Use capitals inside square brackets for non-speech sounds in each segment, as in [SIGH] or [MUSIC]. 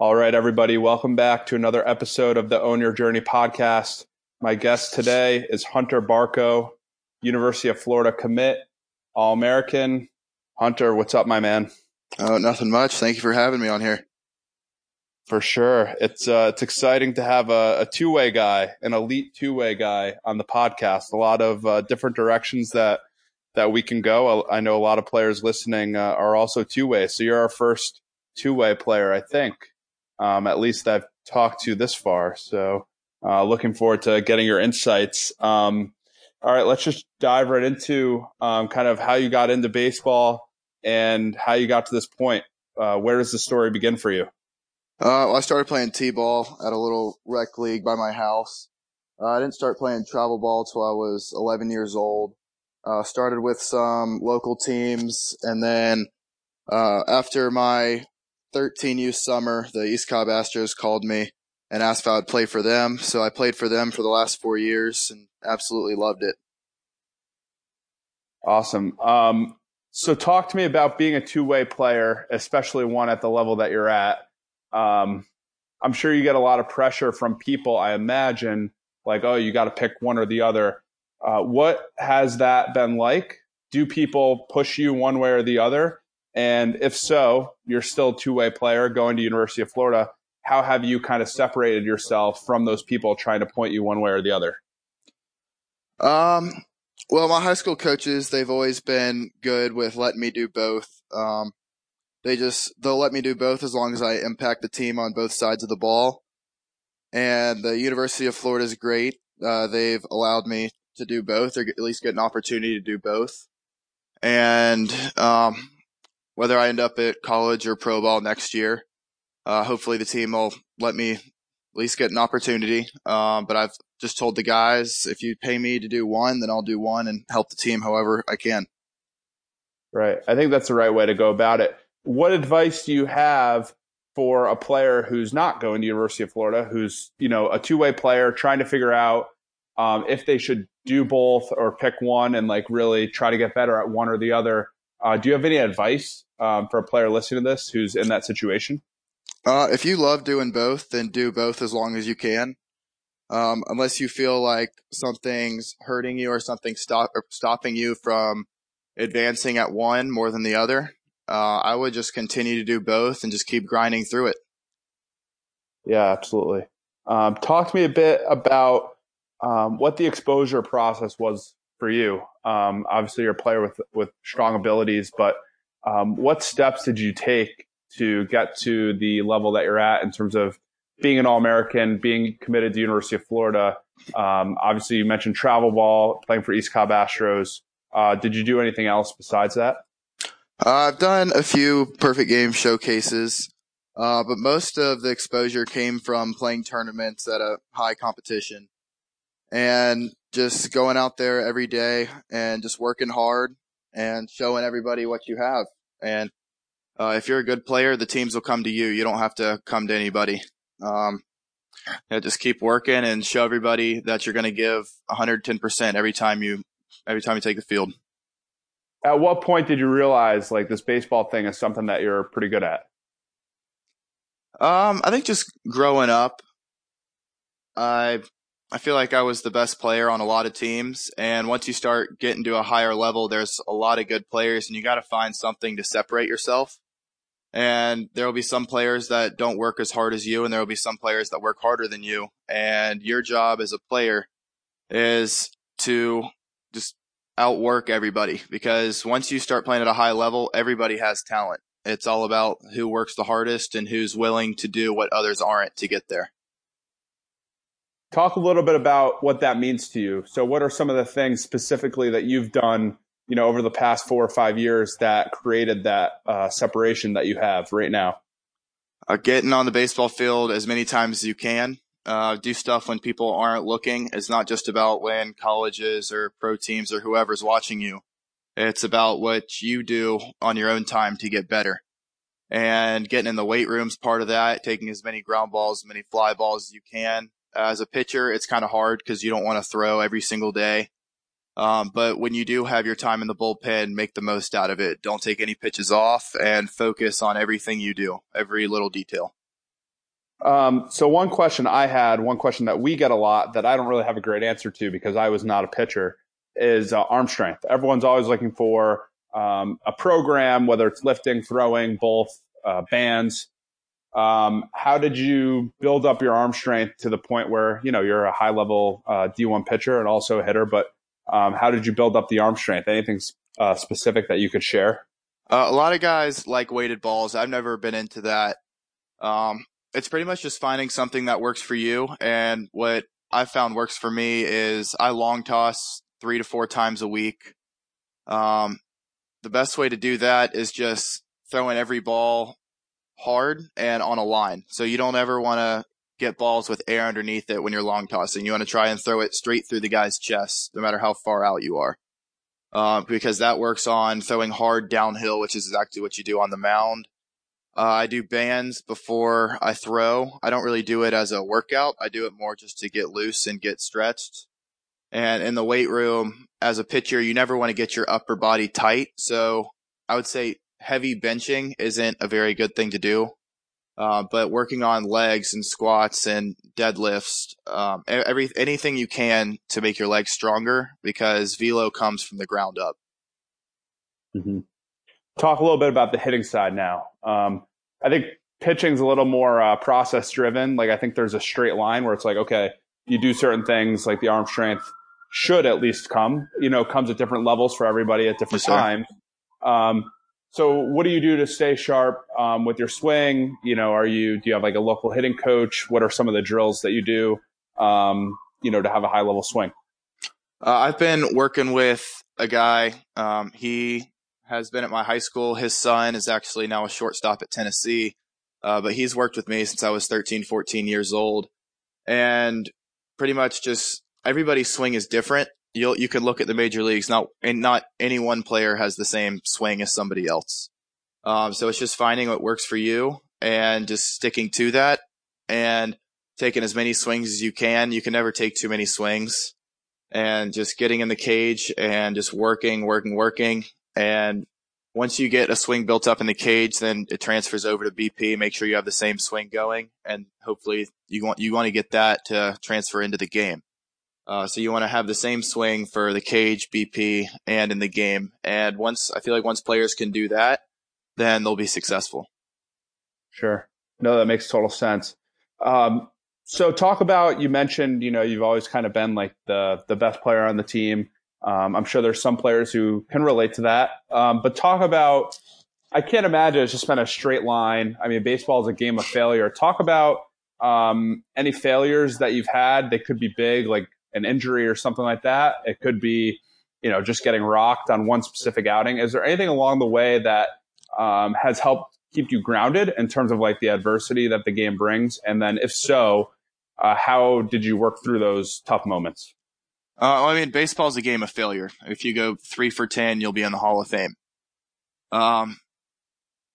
All right, everybody, welcome back to another episode of the Own Your Journey podcast. My guest today is Hunter Barco, University of Florida commit, All American. Hunter, what's up, my man? Oh, nothing much. Thank you for having me on here. For sure, it's uh, it's exciting to have a, a two way guy, an elite two way guy on the podcast. A lot of uh, different directions that that we can go. I know a lot of players listening uh, are also two way. So you're our first two way player, I think. Um, at least I've talked to this far. So uh, looking forward to getting your insights. Um, all right, let's just dive right into um, kind of how you got into baseball and how you got to this point. Uh, where does the story begin for you? Uh, well, I started playing t-ball at a little rec league by my house. Uh, I didn't start playing travel ball till I was 11 years old. Uh, started with some local teams, and then uh, after my 13U summer, the East Cobb Astros called me and asked if I would play for them. So I played for them for the last four years and absolutely loved it. Awesome. Um, so talk to me about being a two-way player, especially one at the level that you're at. Um, I'm sure you get a lot of pressure from people. I imagine, like, oh, you got to pick one or the other. Uh, what has that been like? Do people push you one way or the other? And if so, you're still a two-way player going to University of Florida. How have you kind of separated yourself from those people trying to point you one way or the other? Um, well, my high school coaches, they've always been good with letting me do both. Um, they just, they'll let me do both as long as I impact the team on both sides of the ball. And the University of Florida is great. Uh, they've allowed me to do both or at least get an opportunity to do both. And, um, whether I end up at college or pro ball next year, uh, hopefully the team will let me at least get an opportunity. Um, but I've just told the guys, if you pay me to do one, then I'll do one and help the team however I can. Right. I think that's the right way to go about it. What advice do you have for a player who's not going to University of Florida, who's, you know, a two-way player trying to figure out um, if they should do both or pick one and like really try to get better at one or the other. Uh, do you have any advice um, for a player listening to this who's in that situation? Uh, if you love doing both, then do both as long as you can. Um, unless you feel like something's hurting you or something stop or stopping you from advancing at one more than the other, uh, I would just continue to do both and just keep grinding through it. Yeah, absolutely. Um, talk to me a bit about um, what the exposure process was for you. Um, obviously, you're a player with with strong abilities, but um, what steps did you take to get to the level that you're at in terms of being an All American, being committed to University of Florida? Um, obviously, you mentioned travel ball, playing for East Cobb Astros. Uh, did you do anything else besides that? Uh, I've done a few perfect game showcases, uh, but most of the exposure came from playing tournaments at a high competition and just going out there every day and just working hard and showing everybody what you have. And uh, if you're a good player, the teams will come to you. You don't have to come to anybody. Um, yeah, just keep working and show everybody that you're going to give 110% every time you every time you take the field. At what point did you realize like this baseball thing is something that you're pretty good at? Um, I think just growing up, I I feel like I was the best player on a lot of teams. And once you start getting to a higher level, there's a lot of good players and you got to find something to separate yourself. And there will be some players that don't work as hard as you, and there will be some players that work harder than you. And your job as a player is to just outwork everybody because once you start playing at a high level, everybody has talent. It's all about who works the hardest and who's willing to do what others aren't to get there. Talk a little bit about what that means to you. So, what are some of the things specifically that you've done, you know, over the past four or five years that created that uh, separation that you have right now? Uh, getting on the baseball field as many times as you can. Uh, do stuff when people aren't looking. It's not just about when colleges or pro teams or whoever's watching you. It's about what you do on your own time to get better. And getting in the weight room's part of that, taking as many ground balls, as many fly balls as you can, as a pitcher, it's kind of hard because you don't want to throw every single day. Um, but when you do have your time in the bullpen, make the most out of it. Don't take any pitches off and focus on everything you do, every little detail. Um, so one question I had, one question that we get a lot that I don't really have a great answer to because I was not a pitcher, is uh, arm strength. Everyone's always looking for um, a program, whether it's lifting, throwing, both uh, bands. Um, how did you build up your arm strength to the point where you know you're a high level uh, D1 pitcher and also a hitter? But um, how did you build up the arm strength? Anything uh, specific that you could share? Uh, a lot of guys like weighted balls. I've never been into that. Um, it's pretty much just finding something that works for you. And what I found works for me is I long toss three to four times a week. Um, the best way to do that is just throwing every ball hard and on a line. So you don't ever want to get balls with air underneath it when you're long tossing. You want to try and throw it straight through the guy's chest, no matter how far out you are. Uh, because that works on throwing hard downhill, which is exactly what you do on the mound. Uh, I do bands before I throw. I don't really do it as a workout. I do it more just to get loose and get stretched. And in the weight room, as a pitcher, you never want to get your upper body tight. So I would say heavy benching isn't a very good thing to do. Uh, but working on legs and squats and deadlifts, um, every anything you can to make your legs stronger because velo comes from the ground up. Mm-hmm. Talk a little bit about the hitting side now. Um, I think pitching's a little more uh, process driven. Like I think there's a straight line where it's like, okay, you do certain things like the arm strength should at least come, you know, comes at different levels for everybody at different yes, times. Um, so what do you do to stay sharp um, with your swing? You know, are you do you have like a local hitting coach? What are some of the drills that you do? Um, you know, to have a high level swing. Uh, I've been working with a guy. Um, he has been at my high school. His son is actually now a shortstop at Tennessee, uh, but he's worked with me since I was 13, 14 years old, and pretty much just everybody's swing is different you you can look at the major leagues. Not and not any one player has the same swing as somebody else. Um, so it's just finding what works for you and just sticking to that and taking as many swings as you can. You can never take too many swings and just getting in the cage and just working, working, working. And once you get a swing built up in the cage, then it transfers over to BP. Make sure you have the same swing going, and hopefully you want you want to get that to transfer into the game. Uh, so you want to have the same swing for the cage, BP, and in the game. And once I feel like once players can do that, then they'll be successful. Sure. No, that makes total sense. Um, so talk about you mentioned you know you've always kind of been like the the best player on the team. Um, I'm sure there's some players who can relate to that. Um, but talk about I can't imagine it's just been a straight line. I mean, baseball is a game of failure. Talk about um, any failures that you've had. They could be big, like an injury or something like that. It could be, you know, just getting rocked on one specific outing. Is there anything along the way that um, has helped keep you grounded in terms of like the adversity that the game brings? And then if so, uh, how did you work through those tough moments? Uh, I mean, baseball is a game of failure. If you go three for 10, you'll be in the Hall of Fame. Um,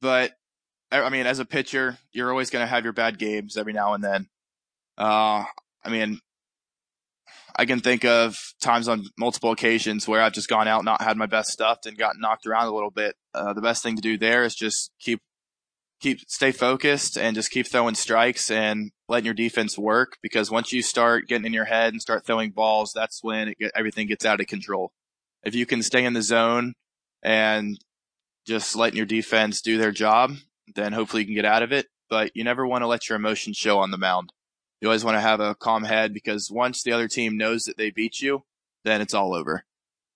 but I mean, as a pitcher, you're always going to have your bad games every now and then. Uh, I mean, I can think of times on multiple occasions where I've just gone out, not had my best stuff, and gotten knocked around a little bit. Uh, the best thing to do there is just keep keep stay focused and just keep throwing strikes and letting your defense work. Because once you start getting in your head and start throwing balls, that's when get, everything gets out of control. If you can stay in the zone and just letting your defense do their job, then hopefully you can get out of it. But you never want to let your emotions show on the mound you always want to have a calm head because once the other team knows that they beat you, then it's all over.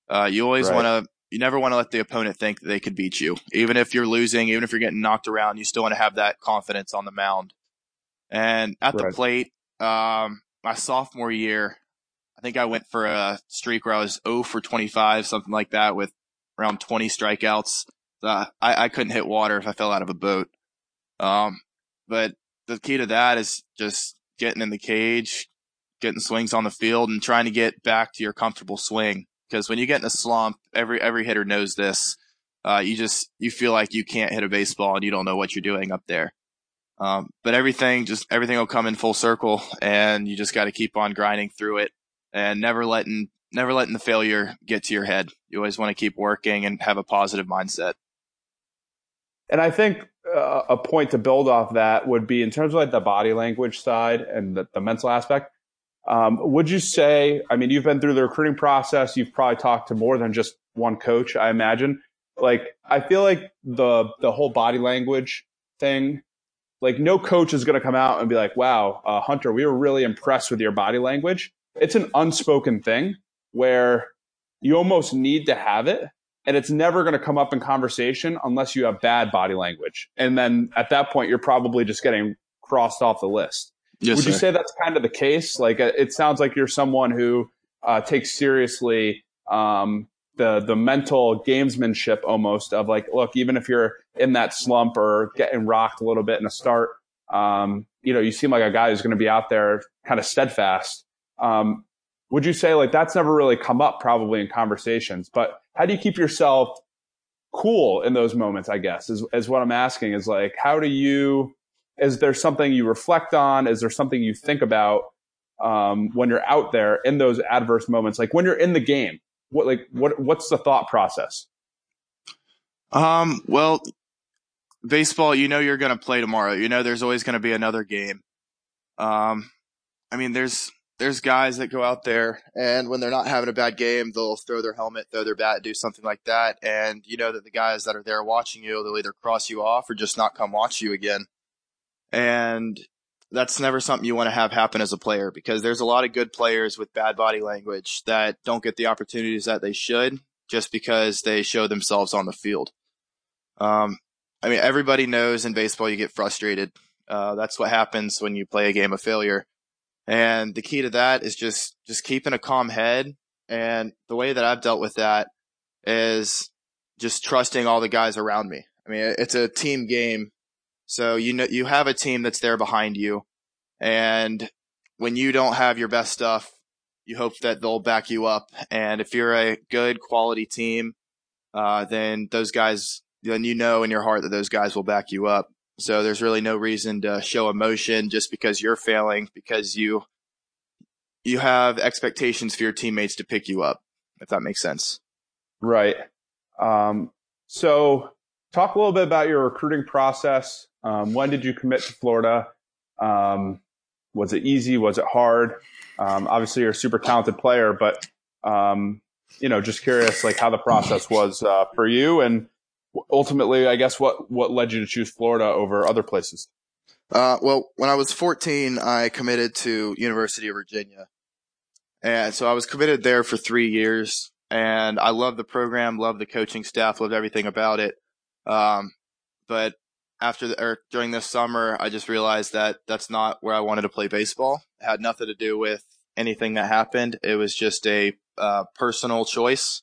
Uh, you always right. want to, you never want to let the opponent think that they could beat you. Even if you're losing, even if you're getting knocked around, you still want to have that confidence on the mound. And at right. the plate, um, my sophomore year, I think I went for a streak where I was 0 for 25, something like that, with around 20 strikeouts. Uh, I, I couldn't hit water if I fell out of a boat. Um, but the key to that is just getting in the cage, getting swings on the field, and trying to get back to your comfortable swing. Because when you get in a slump, every every hitter knows this. Uh, you just you feel like you can't hit a baseball and you don't know what you're doing up there. Um, but everything just everything will come in full circle, and you just got to keep on grinding through it and never letting never letting the failure get to your head. You always want to keep working and have a positive mindset. And I think uh, a point to build off that would be in terms of like the body language side and the, the mental aspect. Um, would you say? I mean, you've been through the recruiting process. You've probably talked to more than just one coach, I imagine. Like, I feel like the the whole body language thing, like, no coach is going to come out and be like, "Wow, uh, Hunter, we were really impressed with your body language." It's an unspoken thing where you almost need to have it and it's never going to come up in conversation unless you have bad body language. And then at that point, you're probably just getting crossed off the list. Yes, Would sir. you say that's kind of the case? Like, uh, it sounds like you're someone who uh, takes seriously um, the the mental gamesmanship almost of like, look, even if you're in that slump or getting rocked a little bit in a start, um, you know, you seem like a guy who's going to be out there kind of steadfast. Um, would you say like that's never really come up probably in conversations, but how do you keep yourself cool in those moments? I guess is, is what I'm asking is like, how do you, is there something you reflect on? Is there something you think about um, when you're out there in those adverse moments? Like when you're in the game, what, like, what, what's the thought process? Um, well, baseball, you know, you're going to play tomorrow. You know, there's always going to be another game. Um, I mean, there's, there's guys that go out there and when they're not having a bad game, they'll throw their helmet, throw their bat, do something like that. And you know that the guys that are there watching you, they'll either cross you off or just not come watch you again. And that's never something you want to have happen as a player because there's a lot of good players with bad body language that don't get the opportunities that they should just because they show themselves on the field. Um, I mean, everybody knows in baseball you get frustrated. Uh, that's what happens when you play a game of failure. And the key to that is just, just keeping a calm head. And the way that I've dealt with that is just trusting all the guys around me. I mean, it's a team game. So you know, you have a team that's there behind you. And when you don't have your best stuff, you hope that they'll back you up. And if you're a good quality team, uh, then those guys, then you know in your heart that those guys will back you up. So there's really no reason to show emotion just because you're failing because you you have expectations for your teammates to pick you up, if that makes sense. Right. Um, so talk a little bit about your recruiting process. Um, when did you commit to Florida? Um, was it easy? Was it hard? Um, obviously, you're a super talented player, but um, you know, just curious, like how the process was uh, for you, and ultimately, I guess what what led you to choose Florida over other places? Uh, well, when I was 14, I committed to University of Virginia, and so I was committed there for three years. And I loved the program, loved the coaching staff, loved everything about it. Um, but after the, or during this summer, I just realized that that's not where I wanted to play baseball. It had nothing to do with anything that happened. It was just a uh, personal choice.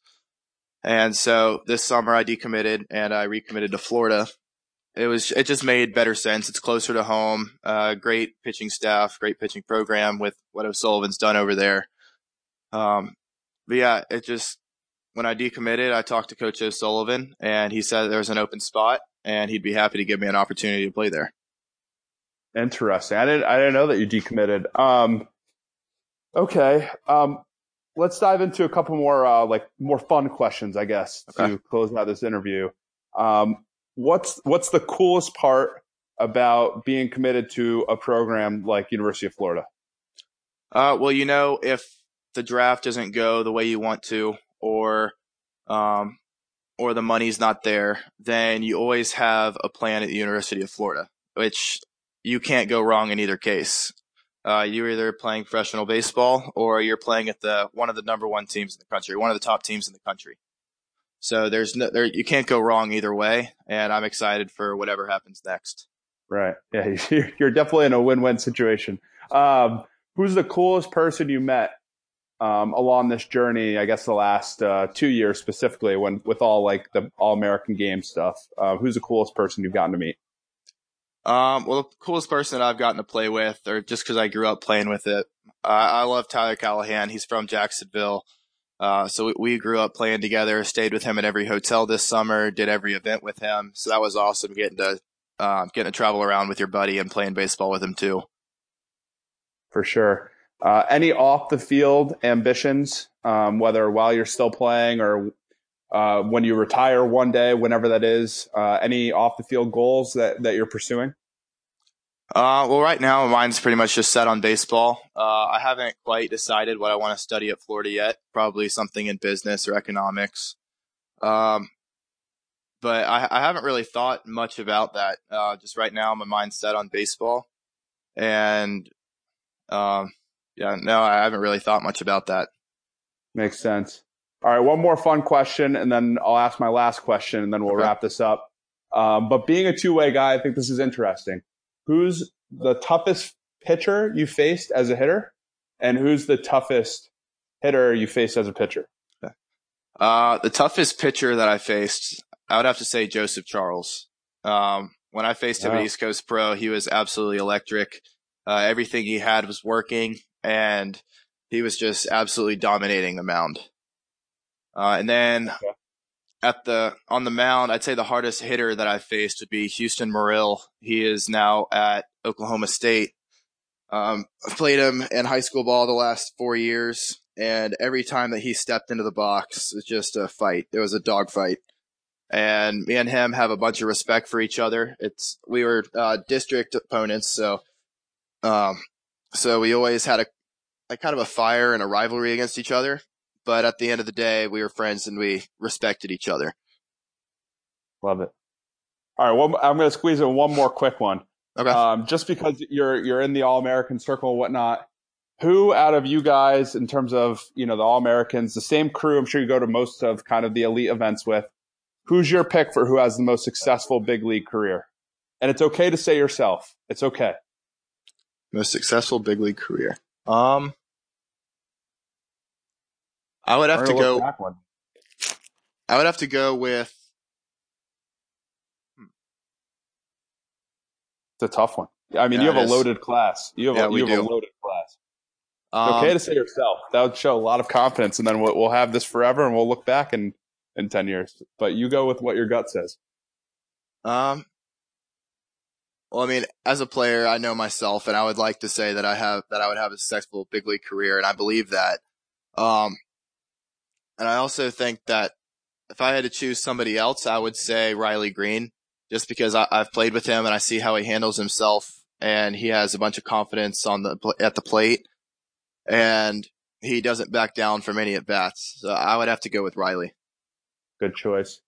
And so this summer I decommitted and I recommitted to Florida. It was, it just made better sense. It's closer to home, uh, great pitching staff, great pitching program with what O'Sullivan's done over there. Um, but yeah, it just, when I decommitted, I talked to Coach O'Sullivan and he said there was an open spot and he'd be happy to give me an opportunity to play there. Interesting. I didn't, I didn't know that you decommitted. Um, okay. Um, let's dive into a couple more uh, like more fun questions, I guess, okay. to close out this interview. Um, what's what's the coolest part about being committed to a program like University of Florida? Uh, well, you know, if the draft doesn't go the way you want to, or um, or the money's not there, then you always have a plan at the University of Florida, which you can't go wrong in either case uh, you're either playing professional baseball or you're playing at the one of the number one teams in the country, one of the top teams in the country. So there's no, there, you can't go wrong either way. And I'm excited for whatever happens next. Right. [LAUGHS] Yeah. You're definitely in a win-win situation. Um, who's the coolest person you met, um, along this journey? I guess the last, uh, two years specifically when, with all like the all American game stuff, uh, who's the coolest person you've gotten to meet? Um, well, the coolest person that I've gotten to play with, or just because I grew up playing with it, I love Tyler Callihan. He's from Jacksonville. Uh, so we, we, grew up playing together, stayed with him at every hotel this summer, did every event with him. So that was awesome getting to, uh, getting to travel around with your buddy and playing baseball with him too. For sure. Uh, any off the field ambitions, um, whether while you're still playing or uh, when you retire one day, whenever that is? Uh, any off the field goals that, that you're pursuing? Uh, well, right now mine's pretty much just set on baseball. Uh, I haven't quite decided what I want to study at Florida yet. Probably something in business or economics. Um, but I, I haven't really thought much about that. Uh, just right now, my mind's set on baseball, and um, yeah, no, I haven't really thought much about that. Makes sense. All right, one more fun question, and then I'll ask my last question, and then we'll okay. wrap this up. Um, but being a two-way guy, I think this is interesting. Who's the toughest pitcher you faced as a hitter, and who's the toughest hitter you faced as a pitcher? Uh, the toughest pitcher that I faced, I would have to say Joseph Charles. Um, when I faced him at East Coast Pro, he was absolutely electric. Uh, everything he had was working, and he was just absolutely dominating the mound. Uh, and then at the on the mound, I'd say the hardest hitter that I faced would be Hueston Morrill. He is now at Oklahoma State. Um, I've played him in high school ball the last four years, and every time that he stepped into the box, it was just a fight. It was a dog fight, and me and him have a bunch of respect for each other. It's we were uh, district opponents, so um, so we always had a, a kind of a fire and a rivalry against each other but at the end of the day, we were friends and we respected each other. Love it. All right, well, I'm going to squeeze in one more quick one. Okay. Um, just because you're you're in the All American circle and whatnot, who out of you guys, in terms of you know the All Americans, the same crew, I'm sure you go to most of kind of the elite events with. Who's your pick for who has the most successful big league career? And it's okay to say yourself. It's okay. Most successful big league career. Um, I would have to go. I would have to go with. It's a tough one. I mean, yeah, you have a loaded class. You have, yeah, a, you have a loaded class. Um, okay to say yourself. That would show a lot of confidence, and then we'll, we'll have this forever, and we'll look back in in ten years. But you go with what your gut says. Um. Well, I mean, as a player, I know myself, and I would like to say that I have that I would have a successful big league career, and I believe that. Um, and I also think that if I had to choose somebody else, I would say Riley Greene, just because I, have played with him and I see how he handles himself, and he has a bunch of confidence on the at the plate, and he doesn't back down from any at bats. So I would have to go with Riley. Good choice.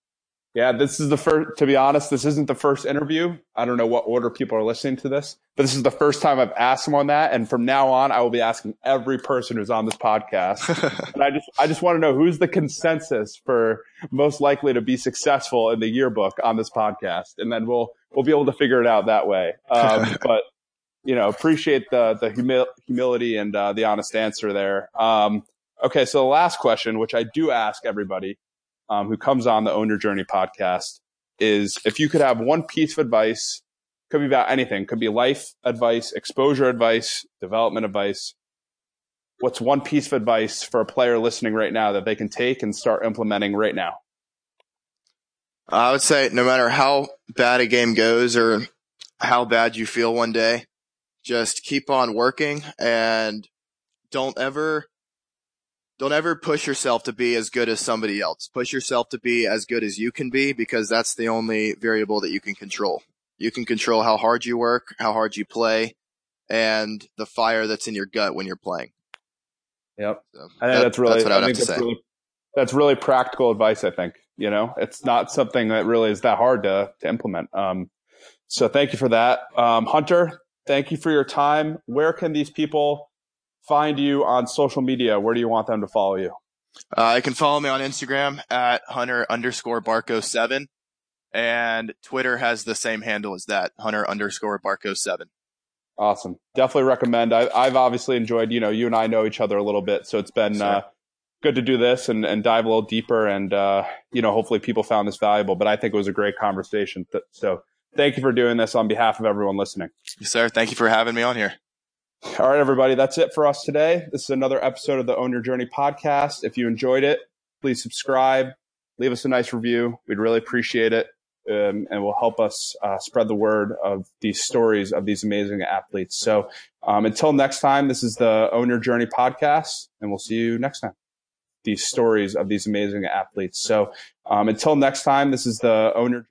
Yeah, this is the first, to be honest, this isn't the first interview. I don't know what order people are listening to this, but this is the first time I've asked them on that. And from now on, I will be asking every person who's on this podcast. [LAUGHS] and I just, I just want to know who's the consensus for most likely to be successful in the yearbook on this podcast. And then we'll, we'll be able to figure it out that way. Um, [LAUGHS] but, you know, appreciate the, the humil- humility and uh, the honest answer there. Um, okay. So the last question, which I do ask everybody, um, who comes on the Own Your Journey podcast is if you could have one piece of advice, could be about anything, could be life advice, exposure advice, development advice. What's one piece of advice for a player listening right now that they can take and start implementing right now? I would say no matter how bad a game goes or how bad you feel one day, just keep on working and don't ever don't ever push yourself to be as good as somebody else. Push yourself to be as good as you can be because that's the only variable that you can control. You can control how hard you work, how hard you play, and the fire that's in your gut when you're playing. Yep. So think that, that's really, that's what I I have to say. Really, that's really practical advice. I think, you know, it's not something that really is that hard to, to implement. Um, so thank you for that. Um, Hunter, thank you for your time. Where can these people find you on social media? Where do you want them to follow you? Uh, you can follow me on Instagram at hunter underscore barco seven, and Twitter has the same handle as that hunter underscore barco seven. Awesome. Definitely recommend. I, have obviously enjoyed. You know, you and I know each other a little bit, so it's been sure. uh, good to do this and, and dive a little deeper. And uh, you know, hopefully people found this valuable. But I think it was a great conversation. So thank you for doing this on behalf of everyone listening. Yes, sir. Thank you for having me on here. All right, everybody, that's it for us today. This is another episode of the Own Your Journey podcast. If you enjoyed it, please subscribe, leave us a nice review. We'd really appreciate it. Um, and will help us uh, spread the word of these stories of these amazing athletes. So um, until next time, this is the Own Your Journey podcast, and we'll see you next time. these stories of these amazing athletes. So um, until next time, this is the Own owner.